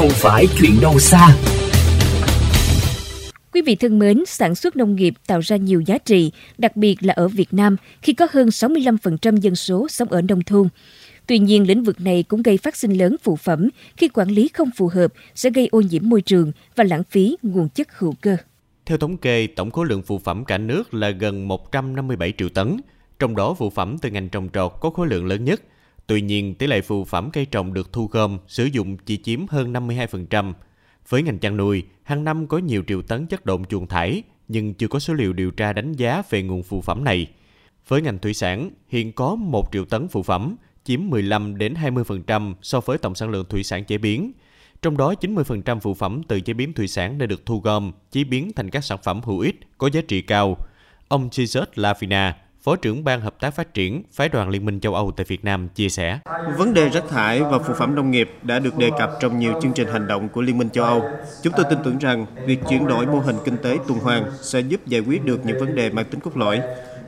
không phải chuyện đâu xa. Quý vị thân mến, sản xuất nông nghiệp tạo ra nhiều giá trị, đặc biệt là ở Việt Nam khi có hơn 65% dân số sống ở nông thôn. Tuy nhiên, lĩnh vực này cũng gây phát sinh lớn phụ phẩm khi quản lý không phù hợp sẽ gây ô nhiễm môi trường và lãng phí nguồn chất hữu cơ. Theo thống kê, tổng khối lượng phụ phẩm cả nước là gần 157 triệu tấn, trong đó phụ phẩm từ ngành trồng trọt có khối lượng lớn nhất. Tuy nhiên, tỷ lệ phụ phẩm cây trồng được thu gom, sử dụng chỉ chiếm hơn 52%. Với ngành chăn nuôi, hàng năm có nhiều triệu tấn chất độn chuồng thải, nhưng chưa có số liệu điều tra đánh giá về nguồn phụ phẩm này. Với ngành thủy sản, hiện có 1 triệu tấn phụ phẩm, chiếm 15 đến 20% so với tổng sản lượng thủy sản chế biến. Trong đó 90% phụ phẩm từ chế biến thủy sản đã được thu gom, chế biến thành các sản phẩm hữu ích có giá trị cao. Ông Jesus Lafina, Phó trưởng Ban Hợp tác Phát triển Phái đoàn Liên minh châu Âu tại Việt Nam chia sẻ. Vấn đề rác thải và phụ phẩm nông nghiệp đã được đề cập trong nhiều chương trình hành động của Liên minh châu Âu. Chúng tôi tin tưởng rằng việc chuyển đổi mô hình kinh tế tuần hoàn sẽ giúp giải quyết được những vấn đề mang tính cốt lõi.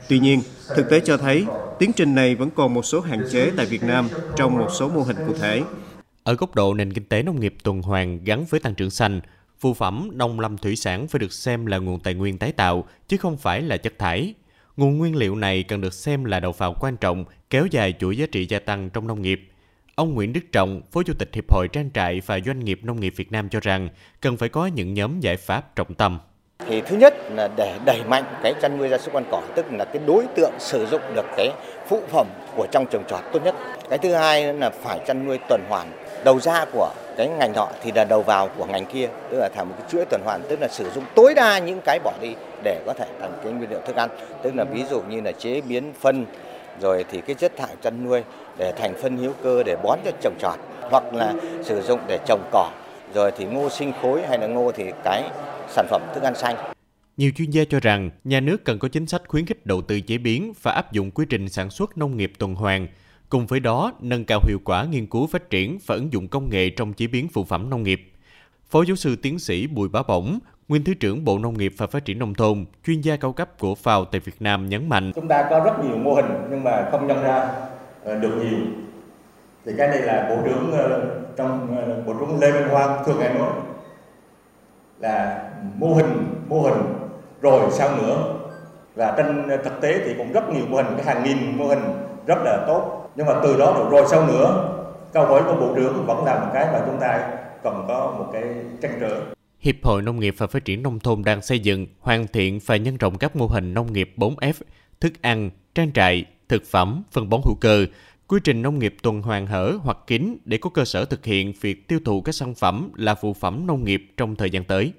Tuy nhiên, thực tế cho thấy tiến trình này vẫn còn một số hạn chế tại Việt Nam trong một số mô hình cụ thể. Ở góc độ nền kinh tế nông nghiệp tuần hoàn gắn với tăng trưởng xanh, phụ phẩm nông lâm thủy sản phải được xem là nguồn tài nguyên tái tạo chứ không phải là chất thải. Nguồn nguyên liệu này cần được xem là đầu vào quan trọng, kéo dài chuỗi giá trị gia tăng trong nông nghiệp. Ông Nguyễn Đức Trọng, Phó Chủ tịch Hiệp hội Trang trại và Doanh nghiệp Nông nghiệp Việt Nam cho rằng cần phải có những nhóm giải pháp trọng tâm. Thì thứ nhất là để đẩy mạnh cái chăn nuôi gia súc ăn cỏ, tức là cái đối tượng sử dụng được cái phụ phẩm của trong trồng trọt tốt nhất. Cái thứ hai là phải chăn nuôi tuần hoàn. Đầu ra của cái ngành nọ thì là đầu vào của ngành kia, tức là thành một cái chuỗi tuần hoàn, tức là sử dụng tối đa những cái bỏ đi để có thể thành cái nguyên liệu thức ăn, tức là ví dụ như là chế biến phân rồi thì cái chất thải chăn nuôi để thành phân hữu cơ để bón cho trồng trọt hoặc là sử dụng để trồng cỏ rồi thì ngô sinh khối hay là ngô thì cái sản phẩm thức ăn xanh. Nhiều chuyên gia cho rằng nhà nước cần có chính sách khuyến khích đầu tư chế biến và áp dụng quy trình sản xuất nông nghiệp tuần hoàn. Cùng với đó, nâng cao hiệu quả nghiên cứu phát triển và ứng dụng công nghệ trong chế biến phụ phẩm nông nghiệp. Phó giáo sư tiến sĩ Bùi Bá Bổng, Nguyên Thứ trưởng Bộ Nông nghiệp và Phát triển Nông thôn, chuyên gia cao cấp của FAO tại Việt Nam nhấn mạnh. Chúng ta có rất nhiều mô hình nhưng mà không nhân ra ờ, được nhiều. Thì cái này là Bộ trưởng ờ, trong ờ, Bộ trưởng Lê Minh Hoan thường hay nói là mô hình, mô hình rồi sao nữa và trên thực tế thì cũng rất nhiều mô hình cái hàng nghìn mô hình rất là tốt nhưng mà từ đó rồi, rồi sau nữa câu hỏi của bộ trưởng vẫn là một cái mà chúng ta cần có một cái trăn trở Hiệp hội Nông nghiệp và Phát triển Nông thôn đang xây dựng, hoàn thiện và nhân rộng các mô hình nông nghiệp 4F, thức ăn, trang trại, thực phẩm, phân bón hữu cơ, quy trình nông nghiệp tuần hoàn hở hoặc kín để có cơ sở thực hiện việc tiêu thụ các sản phẩm là phụ phẩm nông nghiệp trong thời gian tới.